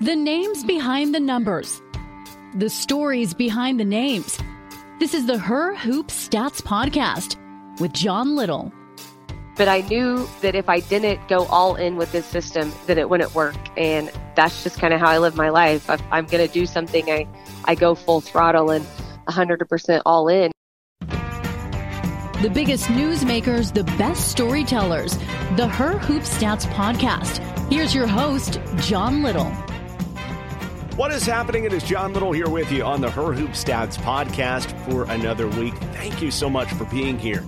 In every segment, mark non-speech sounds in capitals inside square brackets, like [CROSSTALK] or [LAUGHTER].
The names behind the numbers, the stories behind the names. This is the Her Hoop Stats Podcast with John Little. But I knew that if I didn't go all in with this system, that it wouldn't work. And that's just kind of how I live my life. If I'm going to do something, I, I go full throttle and 100% all in. The biggest newsmakers, the best storytellers. The Her Hoop Stats Podcast. Here's your host, John Little. What is happening? It is John Little here with you on the Her Hoop Stats podcast for another week. Thank you so much for being here.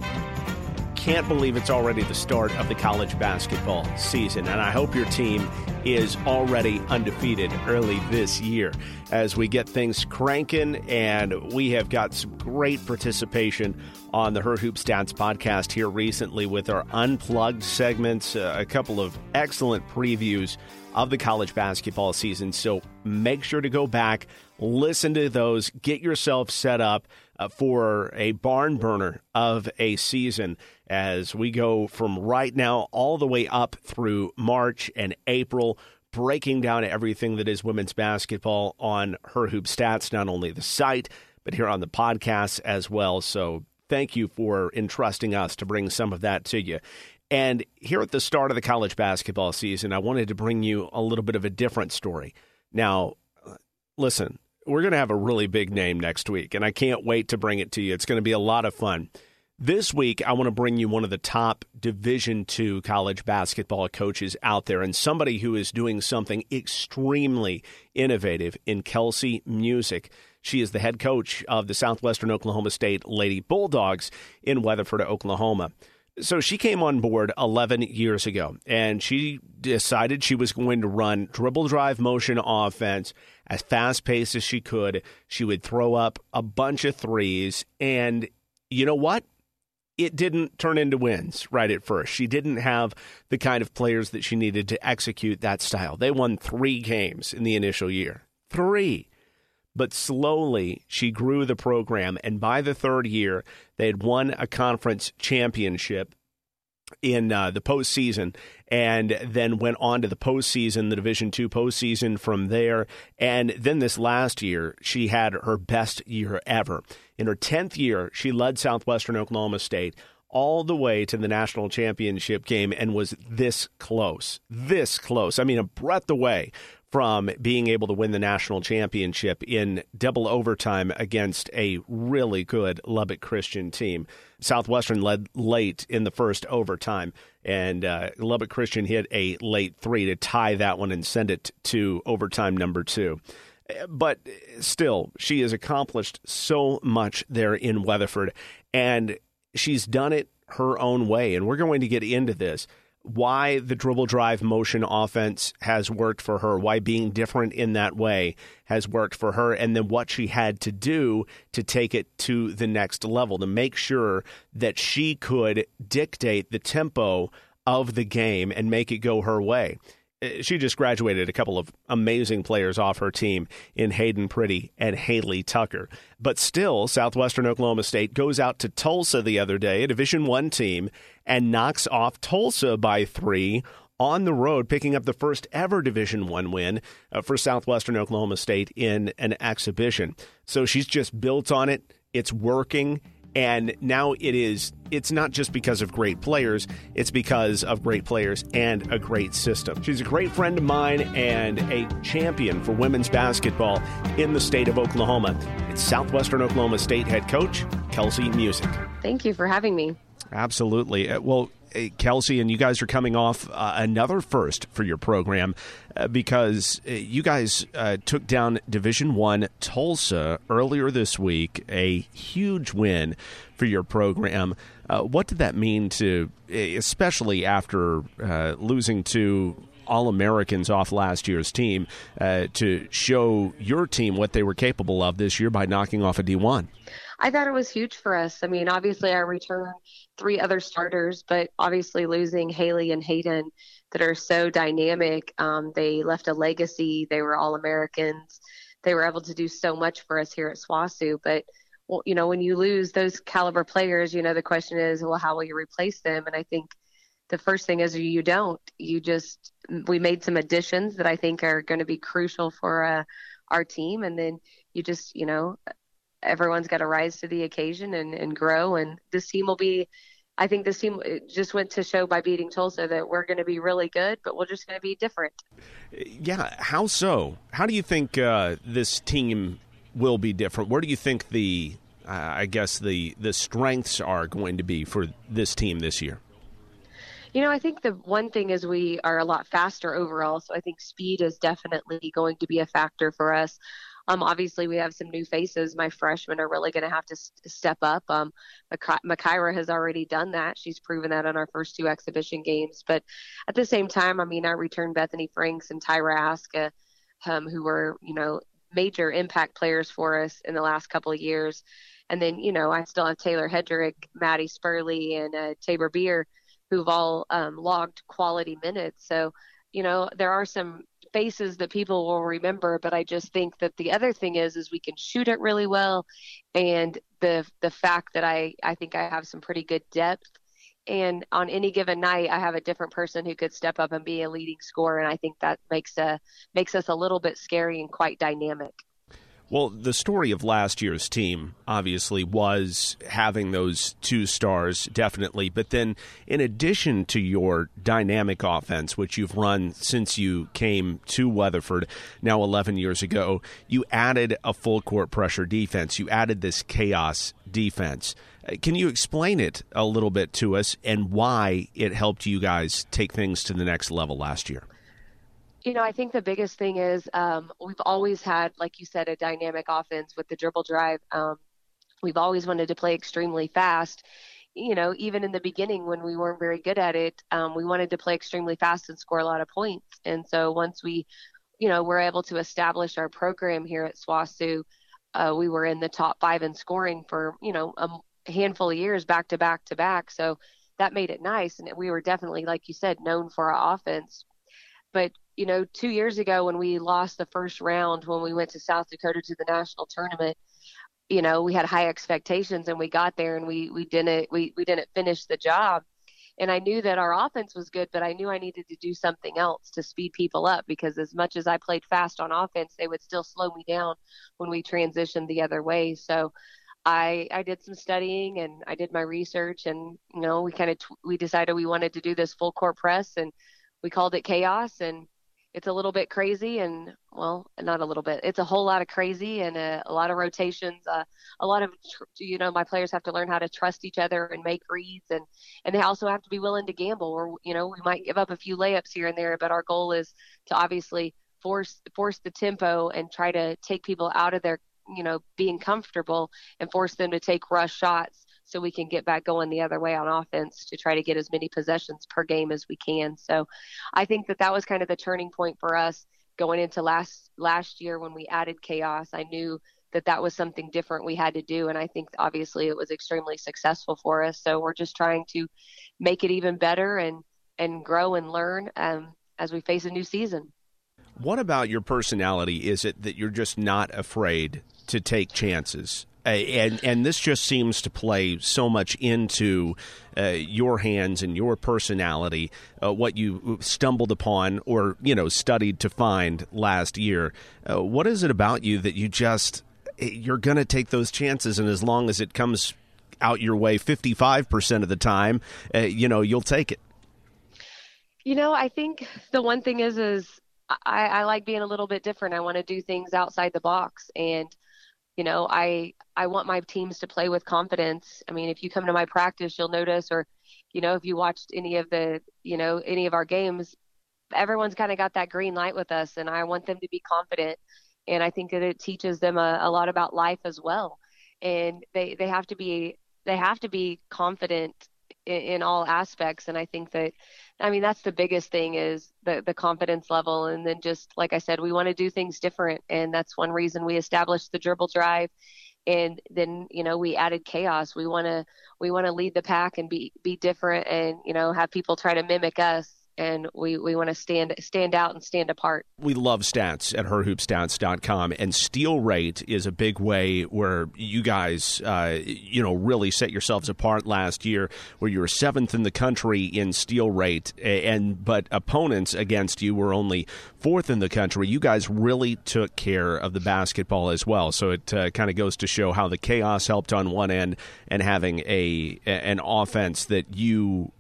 Can't believe it's already the start of the college basketball season, and I hope your team is already undefeated early this year as we get things cranking. And we have got some great participation on the Her Hoop Stats podcast here recently with our unplugged segments, uh, a couple of excellent previews of the college basketball season. So make sure to go back, listen to those, get yourself set up uh, for a barn burner of a season as we go from right now all the way up through March and April. Breaking down everything that is women's basketball on Her Hoop Stats, not only the site, but here on the podcast as well. So thank you for entrusting us to bring some of that to you. And here at the start of the college basketball season, I wanted to bring you a little bit of a different story. Now, listen, we're going to have a really big name next week, and I can't wait to bring it to you. It's going to be a lot of fun. This week, I want to bring you one of the top Division II college basketball coaches out there, and somebody who is doing something extremely innovative in Kelsi Musick. She is the head coach of the Southwestern Oklahoma State Lady Bulldogs in Weatherford, Oklahoma. So she came on board 11 years ago and she decided she was going to run dribble drive motion offense as fast paced as she could. She would throw up a bunch of threes. And you know what? It didn't turn into wins right at first. She didn't have the kind of players that she needed to execute that style. They won three games in the initial year. Three. But slowly, she grew the program, and by the third year, they had won a conference championship in uh, the postseason, and then went on to the postseason, the Division two postseason from there. And then this last year, she had her best year ever. In her tenth year, she led Southwestern Oklahoma State all the way to the national championship game and was this close, this close. I mean, a breath away from being able to win the national championship in double overtime against a really good Lubbock Christian team. Southwestern led late in the first overtime, and uh, Lubbock Christian hit a late three to tie that one and send it to overtime number two. But still, she has accomplished so much there in Weatherford, and she's done it her own way. And we're going to get into this why the dribble drive motion offense has worked for her, why being different in that way has worked for her, and then what she had to do to take it to the next level to make sure that she could dictate the tempo of the game and make it go her way. Uh, she just graduated a couple of amazing players off her team in Hayden Pretty and Haley Tucker. But still, Southwestern Oklahoma State goes out to Tulsa the other day, a Division One team, and knocks off Tulsa by three on the road, picking up the first ever Division One win uh, for Southwestern Oklahoma State in an exhibition. So she's just built on it. It's working and now it is it's not just because of great players it's because of great players and a great system. She's a great friend of mine and a champion for women's basketball in the state of oklahoma. It's southwestern oklahoma state head coach kelsi musick. Thank you for having me. Absolutely. Uh, well Kelsi, and you guys are coming off uh, another first for your program uh, because uh, you guys uh, took down Division One Tulsa earlier this week, a huge win for your program. Uh, what did that mean to, especially after uh, losing to all Americans off last year's team, to show your team what they were capable of this year by knocking off a D1? I thought it was huge for us. I mean, obviously, our returned three other starters, but obviously losing Haley and Hayden that are so dynamic. Um, they left a legacy. They were all Americans. They were able to do so much for us here at SWOSU. But, well, you know, when you lose those caliber players, you know, the question is, well, how will you replace them? And I think the first thing is you don't. You just, we made some additions that I think are going to be crucial for uh, our team. And then you just, you know, everyone's got to rise to the occasion and, and grow. And this team will be, I think this team just went to show by beating Tulsa that we're going to be really good, but we're just going to be different. Yeah. How so? How do you think uh, this team will be different? Where do you think the, uh, I guess, the, the strengths are going to be for this team this year? You know, I think the one thing is we are a lot faster overall. So I think speed is definitely going to be a factor for us. Um, obviously, we have some new faces. My freshmen are really going to have to st- step up. Um, Makira has already done that. She's proven that on our first two exhibition games. But at the same time, I mean, I returned Bethany Franks and Tyra Aska, um, who were, you know, major impact players for us in the last couple of years. And then, you know, I still have Taylor Hedrick, Maddie Spurley, and uh, Tabor Beer, who've all um, logged quality minutes. So, you know, there are some faces that people will remember but i just think that the other thing is is we can shoot it really well. And the the fact that i i think i have some pretty good depth. And on any given night i have a different person who could step up and be a leading scorer. And i think that makes a makes us a little bit scary and quite dynamic well, the story of last year's team obviously was having those two stars, definitely. But then, in addition to your dynamic offense, which you've run since you came to Weatherford now 11 years ago, you added a full court pressure defense. You added this chaos defense. Uh, can you explain it a little bit to us and why it helped you guys take things to the next level last year? You know, I think the biggest thing is um, we've always had, like you said, a dynamic offense with the dribble drive. Um, we've always wanted to play extremely fast. You know, even in the beginning when we weren't very good at it, um, we wanted to play extremely fast and score a lot of points. And so once we, you know, were able to establish our program here at SWOSU, uh, we were in the top five in scoring for, you know, a handful of years back to back to back. So that made it nice. And we were definitely, like you said, known for our offense. But you know, two years ago when we lost the first round when we went to South Dakota to the national tournament, you know, we had high expectations and we got there and we we didn't we we didn't finish the job. And I knew that our offense was good, but I knew I needed to do something else to speed people up because as much as I played fast on offense, they would still slow me down when we transitioned the other way. So I I did some studying and I did my research and you know we kind of t- we decided we wanted to do this full court press and we called it chaos and it's a little bit crazy and well not a little bit it's a whole lot of crazy and a, a lot of rotations. Uh, a lot of you know my players have to learn how to trust each other and make reads and and they also have to be willing to gamble or you know we might give up a few layups here and there but our goal is to obviously force force the tempo and try to take people out of their you know being comfortable and force them to take rush shots so we can get back going the other way on offense to try to get as many possessions per game as we can. So I think that that was kind of the turning point for us going into last last year when we added chaos. I knew that that was something different we had to do and I think obviously it was extremely successful for us. So we're just trying to make it even better and and grow and learn um, as we face a new season. What about your personality is it that you're just not afraid to take chances? And and this just seems to play so much into uh, your hands and your personality, uh, what you stumbled upon or you know studied to find last year. Uh, what is it about you that you just eh, you're going to take those chances, and as long as it comes out your way, fifty five percent of the time, uh, you know you'll take it. You know, I think the one thing is is I, I like being a little bit different. I want to do things outside the box and you know i i want my teams to play with confidence. I mean if you come to my practice you'll notice or you know if you watched any of the you know any of our games everyone's kind of got that green light with us and i want them to be confident. And i think that it teaches them a, a lot about life as well. And they they have to be they have to be confident in, in all aspects. And i think that I mean, that's the biggest thing is the the confidence level, and then just like I said, we want to do things different, and that's one reason we established the dribble drive, and then you know we added chaos. We want to we want to lead the pack and be be different, and you know have people try to mimic us and we, we want to stand stand out and stand apart. We love stats at herhoopstats.com, and steal rate is a big way where you guys, uh, you know, really set yourselves apart last year, where you were seventh in the country in steal rate, and but opponents against you were only fourth in the country. You guys really took care of the basketball as well, so it uh, kind of goes to show how the chaos helped on one end, and having a an offense that you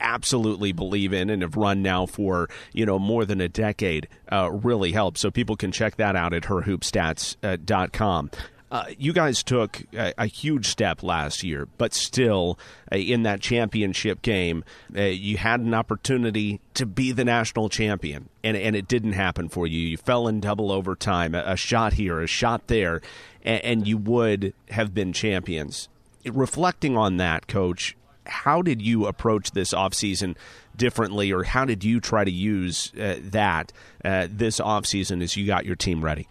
absolutely believe in and have run now for you know more than a decade uh, really helps. So people can check that out at herhoopstats.com. Uh, you guys took a, a, huge step last year, but still, uh, in that championship game, uh, you had an opportunity to be the national champion, and, and it didn't happen for you. You fell in double overtime, a, a shot here, a shot there, and, and you would have been champions. Reflecting on that, coach, how did you approach this offseason differently, or how did you try to use uh, that uh, this offseason as you got your team ready?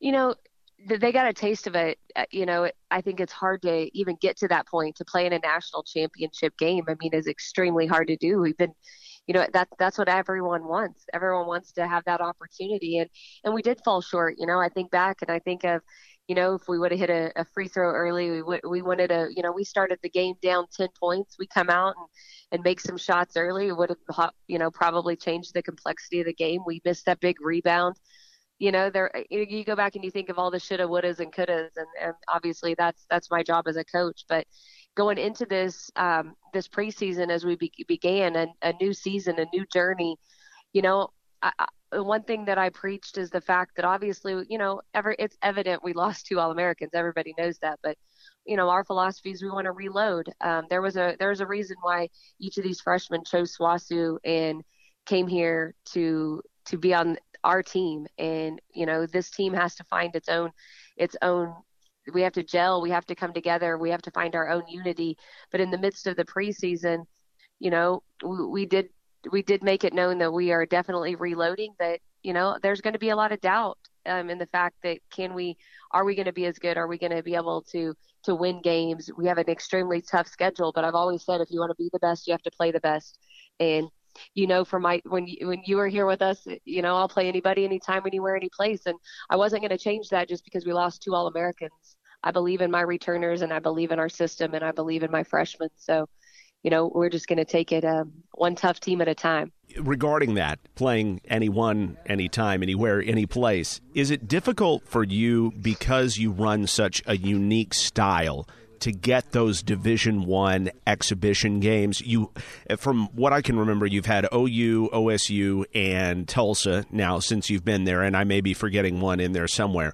You know, they got a taste of it. Uh, you know, I think it's hard to even get to that point to play in a national championship game. I mean, is extremely hard to do. We've been, you know, that that's what everyone wants. Everyone wants to have that opportunity, and and we did fall short. You know, I think back and I think of, you know, if we would have hit a, a, free throw early, we would, we wanted to, you know, we started the game down 10 points. We come out and, and make some shots early. It would have, you know, probably changed the complexity of the game. We missed that big rebound. You know, there you go back and you think of all the shoulda, wouldas, and couldas, and, and obviously that's that's my job as a coach. But going into this um, this preseason, as we be, began a, a new season, a new journey, you know, I, one thing that I preached is the fact that obviously, you know, ever it's evident we [LAUGHS] lost two All Americans. Everybody knows that, but you know, our philosophy is we want to reload. Um, there was a there was a reason why each of these freshmen chose SWOSU and came here to to be on our team. And you know, this team has to find its own its own. We have to gel. We have to come together. We have to find our own unity. But in the midst of the preseason, you know, we, we did we did make it known that we are definitely reloading. That you know, there's going to be a lot of doubt um, in the fact that can we, are we going to be as good? Are we going to be able to to win games? We have an extremely tough schedule, but I've always said if you want to be the best, you have to play the best. And you know, for my when you, when you were here with us, you know, I'll play anybody, anytime, anywhere, any place, and I wasn't going to change that just because we lost two All Americans. I believe in my returners, and I believe in our system, and I believe in my freshmen. So you know, we're just going to take it um, one tough team at a time. Regarding that, playing anyone, anytime, anywhere, any place, is it difficult for you because you run such a unique style? to get those division 1 exhibition games you from what i can remember you've had ou osu and tulsa now since you've been there and i may be forgetting one in there somewhere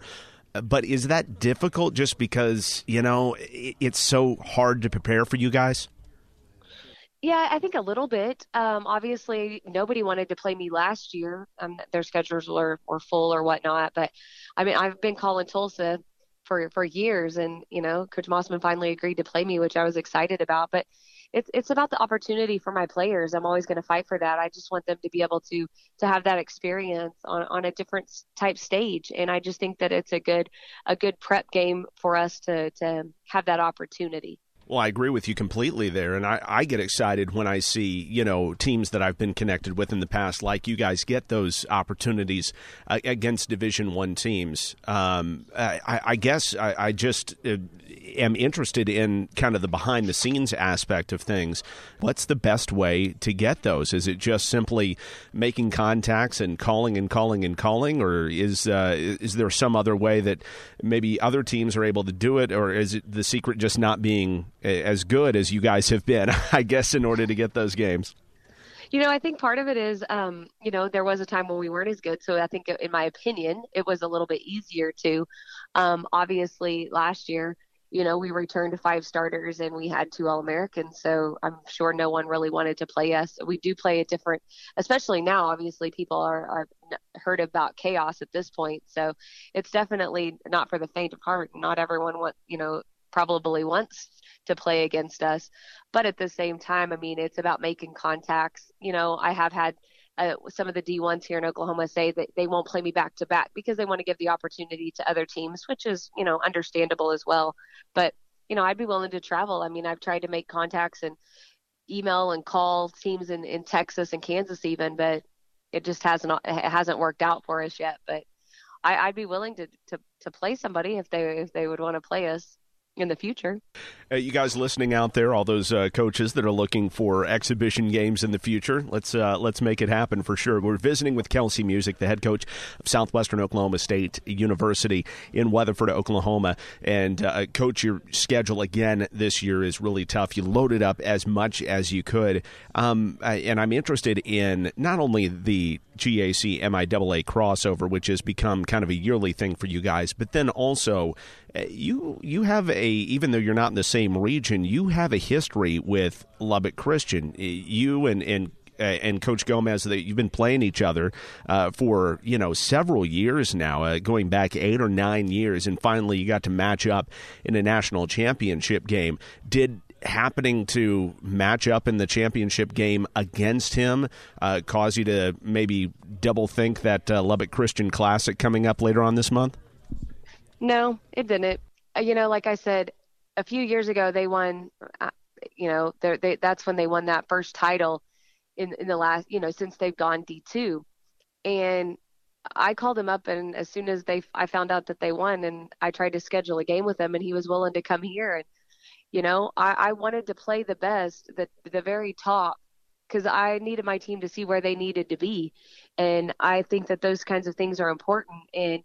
but is that difficult just because you know it's so hard to prepare for you guys Yeah, I think a little bit. Um, obviously, nobody wanted to play me last year. Um, their schedules were, were full or whatnot. But I mean, I've been calling Tulsa for for years, and you know, Coach Mossman finally agreed to play me, which I was excited about. But it's it's about the opportunity for my players. I'm always going to fight for that. I just want them to be able to to have that experience on on a different type stage, and I just think that it's a good a good prep game for us to to have that opportunity. Well, I agree with you completely there, and I, I get excited when I see you know teams that I've been connected with in the past, like you guys, get those opportunities uh, against Division One teams. Um, I, I, guess I, I just uh, am interested in kind of the behind the scenes aspect of things. What's the best way to get those? Is it just simply making contacts and calling and calling and calling, or is uh, is there some other way that maybe other teams are able to do it, or is it the secret just not being as good as you guys have been, [LAUGHS] I guess, in order to get those games? You know, I think part of it is, um, you know, there was a time when we weren't as good. So I think, in my opinion, it was a little bit easier to. Um, obviously, last year, you know, we returned to five starters and we had two All Americans. So I'm sure no one really wanted to play us. We do play a different, especially now, obviously, people are, are heard about chaos at this point. So it's definitely not for the faint of heart. Not everyone want, you know, probably wants to play against us. But at the same time, I mean, it's about making contacts. You know, I have had uh, some of the D1s here in Oklahoma say that they won't play me back to back because they want to give the opportunity to other teams, which is, you know, understandable as well. But, you know, I'd be willing to travel. I mean, I've tried to make contacts and email and call teams in, in Texas and Kansas even, but it just hasn't it hasn't worked out for us yet. But I, would be willing to, to to play somebody if they if they would want to play us in the future. Uh, you guys listening out there, all those uh, coaches that are looking for exhibition games in the future, let's uh, let's make it happen for sure. We're visiting with Kelsi Musick, the head coach of Southwestern Oklahoma State University in Weatherford, Oklahoma. And uh, coach, your schedule again this year is really tough. You loaded up as much as you could, um, and I'm interested in not only the GAC MIAA crossover, which has become kind of a yearly thing for you guys, but then also uh, you you have a even though you're not in the same region, you have a history with Lubbock Christian. You and and uh, and Coach Gomez that you've been playing each other uh, for you know several years now, uh, going back eight or nine years, and finally you got to match up in a national championship game. Did happening to match up in the championship game against him uh, cause you to maybe double think that uh, Lubbock Christian Classic coming up later on this month? No, it didn't. Uh, you know, like I said, a few years ago they won. Uh, you know, they that's when they won that first title in in the last. You know, since they've gone D two, and I called him up, and as soon as they, I found out that they won, and I tried to schedule a game with him, and he was willing to come here. And you know, I, I wanted to play the best, the the very top, because I needed my team to see where they needed to be, and I think that those kinds of things are important. And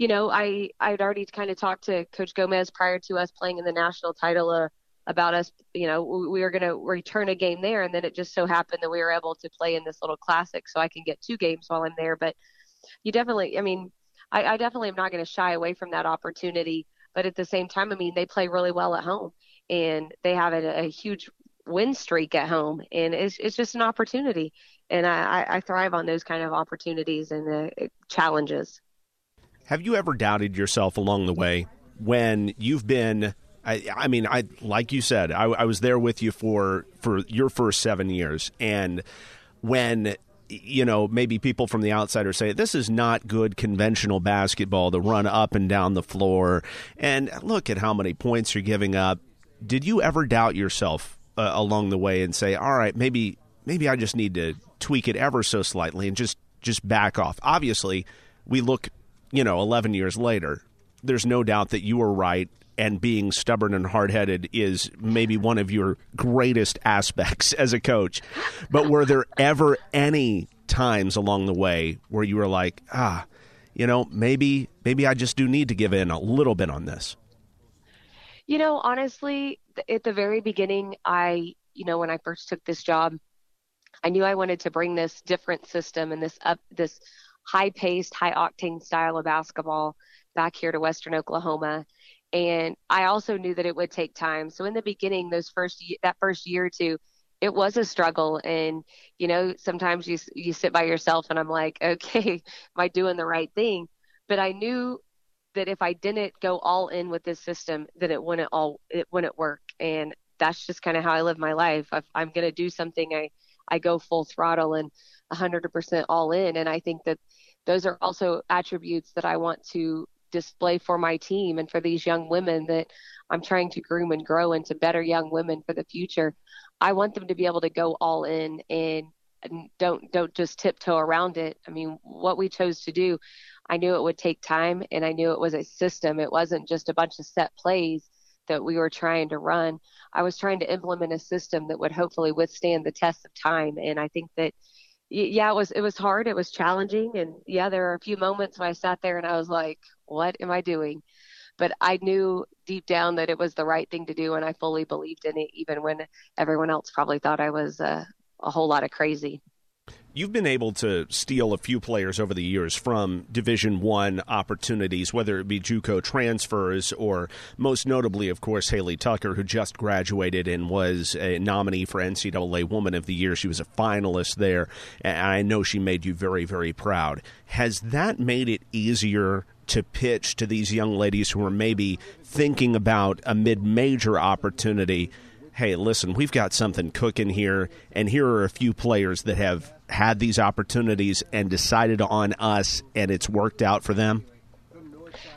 you know, I I'd already kind of talked to Coach Gomez prior to us playing in the national title uh, about us. You know, we were going to return a game there, and then it just so happened that we were able to play in this little classic, so I can get two games while I'm there. But you definitely, I mean, I, I definitely am not going to shy away from that opportunity. But at the same time, I mean, they play really well at home, and they have a, a huge win streak at home, and it's it's just an opportunity. And I, I thrive on those kind of opportunities and uh, challenges. Have you ever doubted yourself along the way when you've been? I, I mean, I like you said, I, I was there with you for for your first seven years, and when you know, maybe people from the outsider say this is not good conventional basketball to run up and down the floor. And look at how many points you're giving up. Did you ever doubt yourself uh, along the way and say, "All right, maybe maybe I just need to tweak it ever so slightly and just just back off"? Obviously, we look you know, 11 years later, there's no doubt that you were right and being stubborn and hard headed is maybe one of your greatest aspects [LAUGHS] as a coach. But were there ever any times along the way where you were like, ah, you know, maybe maybe I just do need to give in a little bit on this? You know, honestly, at the very beginning, I, you know, when I first took this job, I knew I wanted to bring this different system and this up this high paced, high octane style of basketball back here to Western Oklahoma. And I also knew that it would take time. So in the beginning, those first that first year or two, it was a struggle. And you know sometimes you you sit by yourself and I'm like [LAUGHS] okay am I doing the right thing? But I knew that if I didn't go all in with this system that it wouldn't all it wouldn't work. And that's just kind of how I live my life. If I'm going to do something I I go full throttle. And 100% all in and I think that those are also attributes that I want to display for my team and for these young women that I'm trying to groom and grow into better young women for the future. I want them to be able to go all in and don't don't just tiptoe around it. I mean, what we chose to do, I knew it would take time and I knew it was a system. It wasn't just a bunch of set plays that we were trying to run. I was trying to implement a system that would hopefully withstand the test of time and I think that yeah, it was it was hard, it was challenging and yeah, there were a few moments when I sat there and I was like, what am I doing? but I knew deep down that it was the right thing to do, and I fully believed in it, even when everyone else probably thought I was uh, a whole lot of crazy. You've been able to steal a few players over the years from Division One opportunities, whether it be JUCO transfers or, most notably, of course, Haley Tucker, who just graduated and was a nominee for NCAA Woman of the Year. She was a finalist there, and I know she made you very, very proud. Has that made it easier to pitch to these young ladies who are maybe thinking about a mid major opportunity? Hey, listen, we've got something cooking here, and here are a few players that have had these opportunities and decided on us, and it's worked out for them.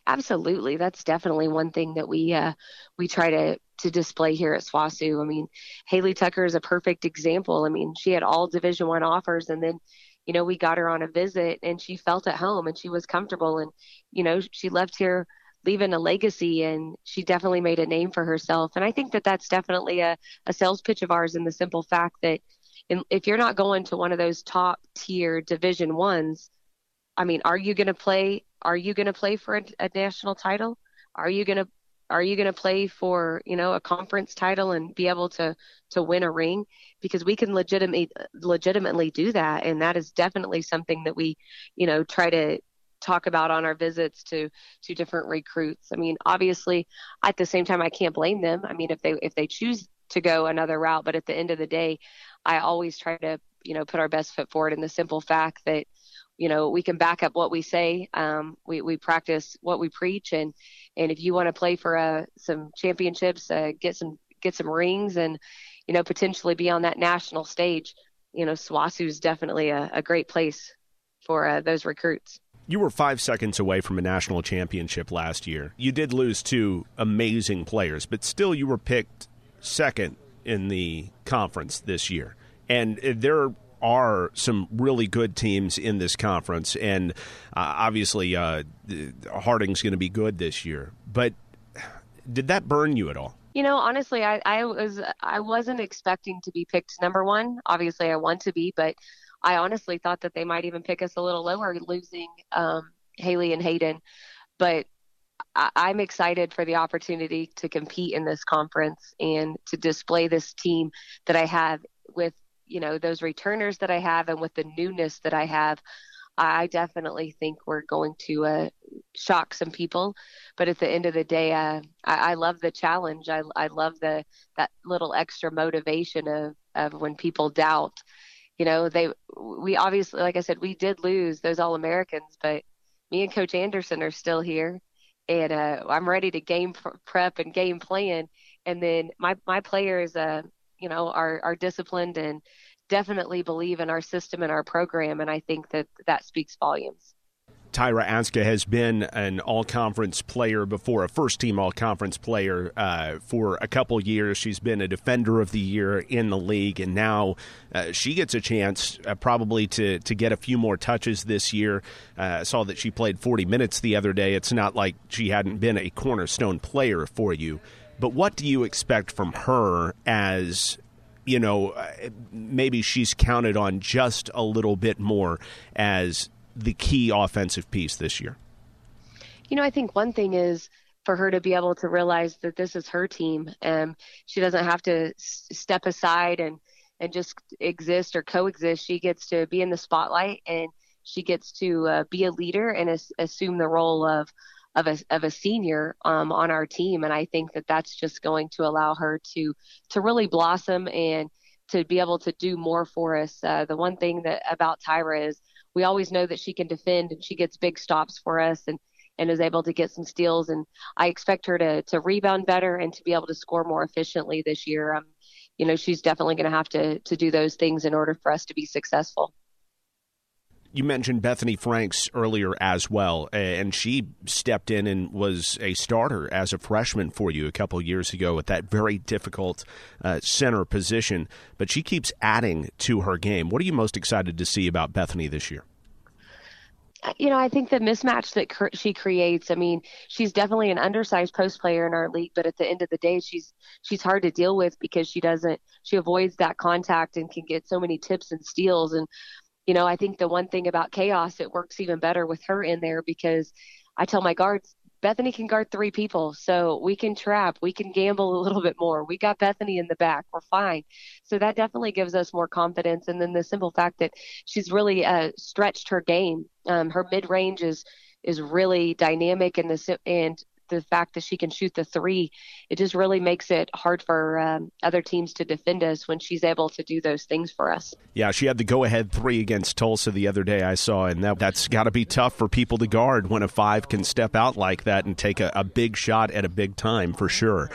Absolutely, that's definitely one thing that we uh, we try to to display here at SWOSU. I mean, Haley Tucker is a perfect example. I mean, she had all Division One offers, and then you know, we got her on a visit and she felt at home and she was comfortable and, you know, she left here leaving a legacy and she definitely made a name for herself. And I think that that's definitely a, a sales pitch of ours in the simple fact that in, if you're not going to one of those top tier division ones, I mean, are you going to play, are you going to play for a, a national title? Are you going to are you going to play for you know a conference title and be able to to win a ring? Because we can legitimately legitimately do that and that is definitely something that we you know try to talk about on our visits to to different recruits. I mean obviously at the same time i can't blame them. I mean if they if they choose to go another route but at the end of the day i always try to you know put our best foot forward in the simple fact that you know we can back up what we say um, we, we practice what we preach. And and if you want to play for uh, some championships uh, get some get some rings and you know potentially be on that national stage you know SWOSU is definitely a, a, great place for uh, those recruits. You were five seconds away from a national championship last year. You did lose two amazing players but still you were picked second in the conference this year and there are some really good teams in this conference, and uh, obviously uh, Harding's going to be good this year. But did that burn you at all? You know, honestly, I, I was I wasn't expecting to be picked number one. Obviously, I want to be, but I honestly thought that they might even pick us a little lower, losing um, Haley and Hayden. But I, am excited for the opportunity to compete in this conference and to display this team that I have with you know those returners that I have and with the newness that I have, I definitely think we're going to uh, shock some people. But at the end of the day, uh, I, I, love the challenge. I, I love the that little extra motivation of of when people doubt. You know, they we obviously, like I said, we did lose those All Americans, but me and Coach Anderson are still here, and uh, I'm ready to game prep and game plan. And then my my players, uh, you know, are are disciplined and definitely believe in our system and our program, and I think that that speaks volumes. Tyra Aska has been an all conference player before, a first team all conference player uh, for a couple years. She's been a defender of the year in the league, and now uh, she gets a chance uh, probably to, to get a few more touches this year. Uh, I saw that she played 40 minutes the other day. It's not like she hadn't been a cornerstone player for you. But what do you expect from her as you know, uh, maybe she's counted on just a little bit more as the key offensive piece this year? You know, I think one thing is for her to be able to realize that this is her team and she doesn't have to step aside and and just exist or coexist. She gets to be in the spotlight and she gets to uh, be a leader and as- assume the role of of a of a senior um, on our team, and I think that that's just going to allow her to to really blossom and to be able to do more for us. Uh, the one thing that about Tyra is we always know that she can defend and she gets big stops for us and and is able to get some steals. And I expect her to to rebound better and to be able to score more efficiently this year. Um, you know, she's definitely going to have to to do those things in order for us to be successful you mentioned Bethany Franks earlier as well, and she stepped in and was a starter as a freshman for you a couple years ago at that very difficult uh, center position. But she keeps adding to her game. What are you most excited to see about Bethany this year? you know, I think the mismatch that cr- she creates. I mean, she's definitely an undersized post player in our league, but at the end of the day, she's she's hard to deal with because she doesn't she avoids that contact and can get so many tips and steals. And you know, I think the one thing about chaos, it works even better with her in there because I tell my guards, Bethany can guard three people, so we can trap, we can gamble a little bit more. We got Bethany in the back, we're fine. So that definitely gives us more confidence. And then the simple fact that she's really uh, stretched her game. Um, her mid range is is really dynamic, and the and the fact that she can shoot the three, it just really makes it hard for um, other teams to defend us when she's able to do those things for us. Yeah, she had the go-ahead three against Tulsa the other day. I saw, and that that's got to be tough for people to guard when a five can step out like that and take a, a big shot at a big time for sure.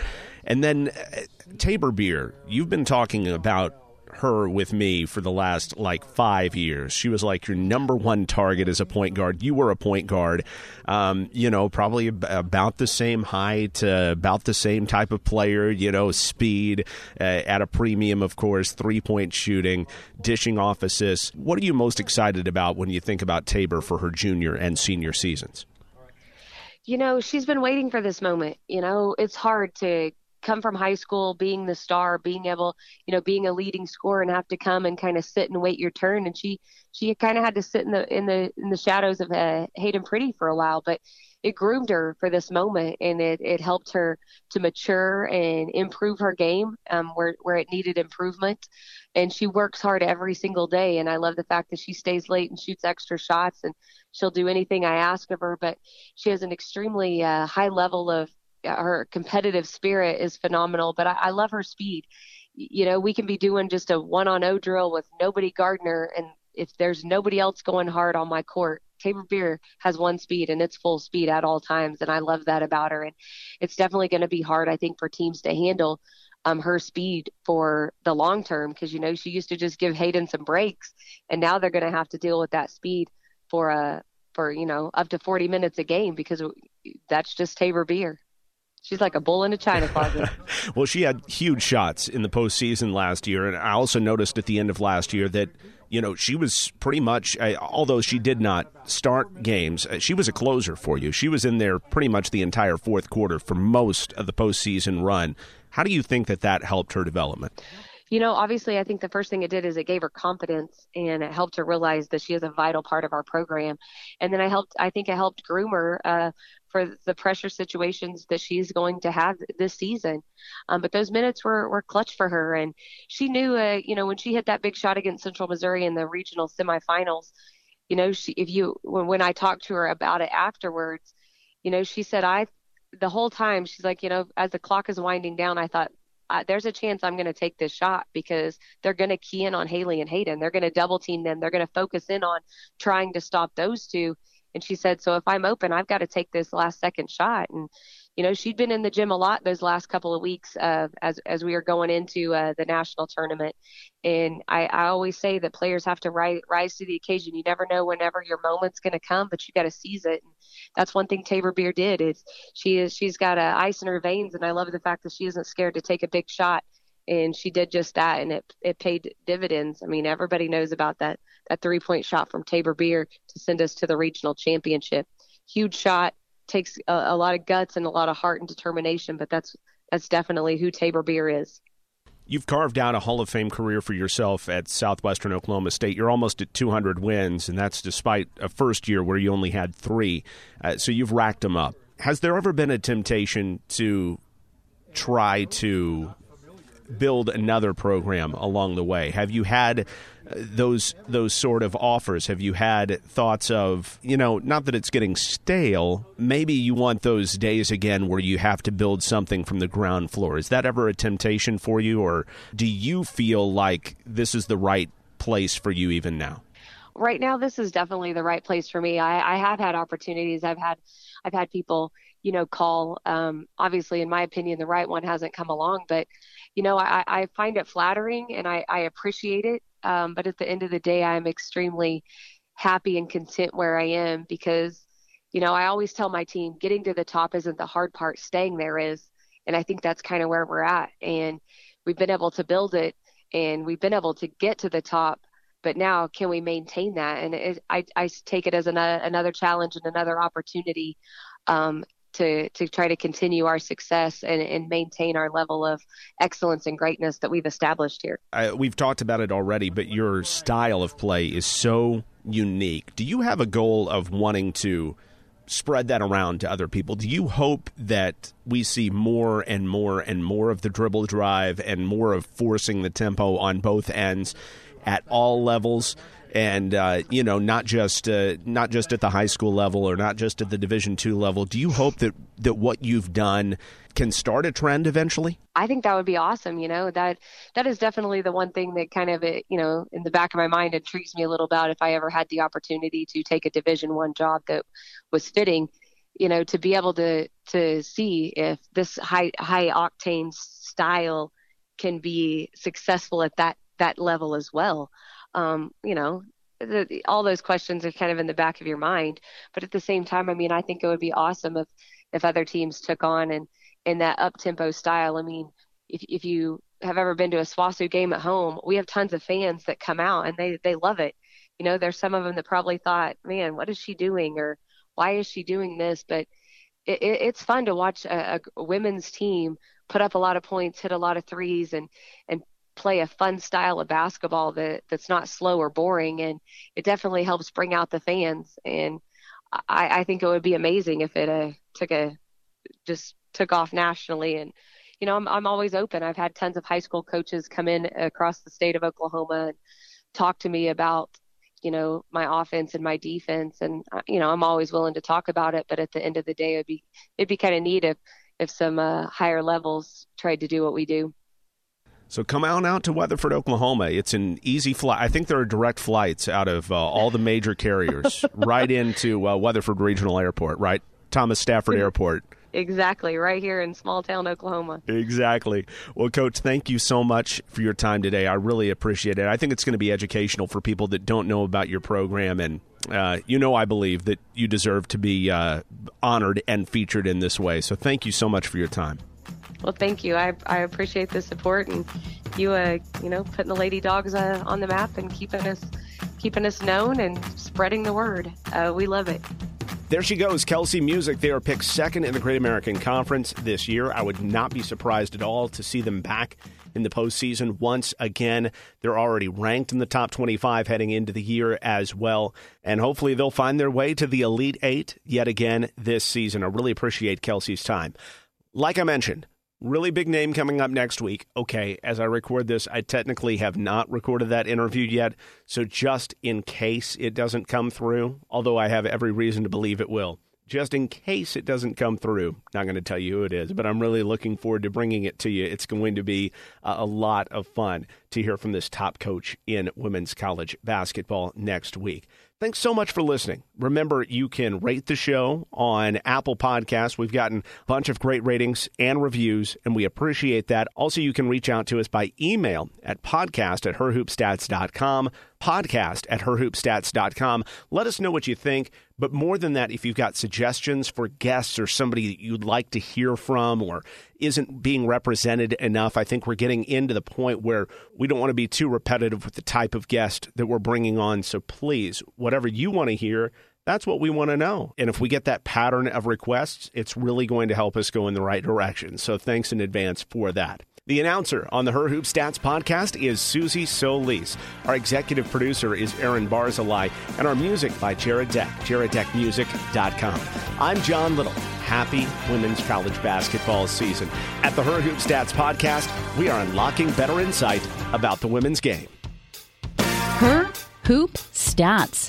And then uh, Tabor Beer, you've been talking about her with me for the last like five years. She was like your number one target as a point guard. You were a point guard, um, you know, probably about the same height, uh, about the same type of player, you know, speed uh, at a premium, of course, three point shooting, dishing off assists. What are you most excited about when you think about Tabor for her junior and senior seasons? You know, she's been waiting for this moment. You know, it's hard to come from high school being the star being able you know being a leading scorer and have to come and kind of sit and wait your turn and she she kind of had to sit in the in the in the shadows of uh, Hayden Pretty for a while but it groomed her for this moment and it, it helped her to mature and improve her game um, where, where it needed improvement. And she works hard every single day. And I love the fact that she stays late and shoots extra shots and she'll do anything I ask of her. But she has an extremely uh, high level of her competitive spirit is phenomenal, but I, I love her speed. You know, we can be doing just a one on O drill with nobody Gardner, and if there's nobody else going hard on my court, Tabor Beer has one speed and it's full speed at all times, and I love that about her. And it's definitely going to be hard, I think, for teams to handle um, her speed for the long term because you know she used to just give Hayden some breaks, and now they're going to have to deal with that speed for a uh, for you know up to 40 minutes a game because that's just Tabor Beer. She's like a bull in a china [LAUGHS] closet. well, she had huge shots in the postseason last year, and I also noticed at the end of last year that you know she was pretty much, although she did not start games, uh, she was a closer for you. She was in there pretty much the entire fourth quarter for most of the postseason run. How do you think that that helped her development? You know, obviously, I think the first thing it did is it gave her confidence and it helped her realize that she is a vital part of our program. And then I helped, I think it helped groom her uh, for the pressure situations that she's going to have this season. Um, but those minutes were, were clutch for her. And she knew, uh, you know, when she hit that big shot against Central Missouri in the regional semifinals, you know, she, if you, when, when I talked to her about it afterwards, you know, she said, I, the whole time, she's like, you know, as the clock is winding down, I thought, there's a chance I'm going to take this shot because they're going to key in on Haley and Hayden. They're going to double team them. They're going to focus in on trying to stop those two. And she said, so if I'm open, I've got to take this last second shot. And you know, she'd been in the gym a lot those last couple of weeks uh, as as we were going into uh, the national tournament. And I, I always say that players have to rise, rise to the occasion. You never know whenever your moment's going to come, but you got to seize it. And that's one thing Tabor Beer did. Is she is she's got a ice in her veins, and I love the fact that she isn't scared to take a big shot. And she did just that, and it it paid dividends. I mean, everybody knows about that that three point shot from Tabor Beer to send us to the regional championship. Huge shot takes a, a lot of guts and a lot of heart and determination, but that's that's definitely who Tabor Beer is. You've carved out a Hall of Fame career for yourself at Southwestern Oklahoma State. You're almost at 200 wins, and that's despite a first year where you only had three. Uh, so you've racked them up. Has there ever been a temptation to try to build another program along the way? Have you had uh, those those sort of offers? Have you had thoughts of you know not that it's getting stale? Maybe you want those days again where you have to build something from the ground floor. Is that ever a temptation for you, or do you feel like this is the right place for you even now? Right now, this is definitely the right place for me. I, I have had opportunities. I've had I've had people you know call. Um, obviously, in my opinion, the right one hasn't come along, but you know I, I find it flattering and I, I appreciate it. Um, but at the end of the day, I'm extremely happy and content where I am because you know I always tell my team getting to the top isn't the hard part, staying there is, and I think that's kind of where we're at. And we've been able to build it and we've been able to get to the top but now can we maintain that and it, I, I take it as an, another challenge and another opportunity um, to to try to continue our success and, and maintain our level of excellence and greatness that we've established here. I, we've talked about it already, but your style of play is so unique. Do you have a goal of wanting to? spread that around to other people. Do you hope that we see more and more and more of the dribble drive and more of forcing the tempo on both ends at all levels? and uh, you know not just uh, not just at the high school level or not just at the division two level do you hope that that what you've done can start a trend eventually i think that would be awesome you know that that is definitely the one thing that kind of you know in the back of my mind intrigues me a little about if i ever had the opportunity to take a division one job that was fitting you know to be able to to see if this high high octane style can be successful at that that level as well um, you know, the, all those questions are kind of in the back of your mind. But at the same time, I mean, I think it would be awesome if if other teams took on and in that up tempo style. I mean, if if you have ever been to a SWOSU game at home, we have tons of fans that come out and they they love it. You know, there's some of them that probably thought, man, what is she doing or why is she doing this? But it, it, it's fun to watch a, a women's team put up a lot of points, hit a lot of threes, and and play a fun style of basketball that that's not slow or boring and it definitely helps bring out the fans and I, I think it would be amazing if it uh, took a just took off nationally and you know I'm I'm always open. I've had tons of high school coaches come in across the state of Oklahoma and talk to me about you know my offense and my defense and uh, you know I'm always willing to talk about it but at the end of the day it'd be it'd be kind of neat if if some uh, higher levels tried to do what we do. So come on out to Weatherford, Oklahoma. It's an easy flight. I think there are direct flights out of uh, all the major carriers [LAUGHS] right into uh, Weatherford Regional Airport, right? Thomas Stafford Airport. Exactly, right here in small town Oklahoma. Exactly. Well, Coach, thank you so much for your time today. I really appreciate it. I think it's going to be educational for people that don't know about your program. And, uh, you know, I believe that you deserve to be uh, honored and featured in this way. So thank you so much for your time. Well, thank you. I, I appreciate the support and you, uh, you know, putting the Lady Dawgs uh, on the map and keeping us, keeping us known and spreading the word. Uh, we love it. There she goes, Kelsi Musick. They are picked second in the Great American Conference this year. I would not be surprised at all to see them back in the postseason once again. They're already ranked in the top 25 heading into the year as well. And hopefully they'll find their way to the Elite Eight yet again this season. I really appreciate Kelsi's time. Like I mentioned, Really big name coming up next week. Okay, as I record this, I technically have not recorded that interview yet. So just in case it doesn't come through, although I have every reason to believe it will, just in case it doesn't come through, not going to tell you who it is, but I'm really looking forward to bringing it to you. It's going to be uh, a lot of fun to hear from this top coach in women's college basketball next week. Thanks so much for listening. Remember, you can rate the show on Apple Podcasts. We've gotten a bunch of great ratings and reviews, and we appreciate that. Also, you can reach out to us by email at podcast at herhoopstats.com podcast at herhoopstats.com. Let us know what you think. But more than that, if you've got suggestions for guests or somebody that you'd like to hear from or isn't being represented enough, I think we're getting into the point where we don't want to be too repetitive with the type of guest that we're bringing on. So please, whatever you want to hear, that's what we want to know. And if we get that pattern of requests, it's really going to help us go in the right direction. So thanks in advance for that. The announcer on the Her Hoop Stats podcast is Susie Solis. Our executive producer is Aaron Barzilai, and our music by Jared Deck, jareddeckmusic.com. I'm John Little. Happy women's college basketball season. At the Her Hoop Stats podcast, we are unlocking better insight about the women's game. Her Hoop Stats.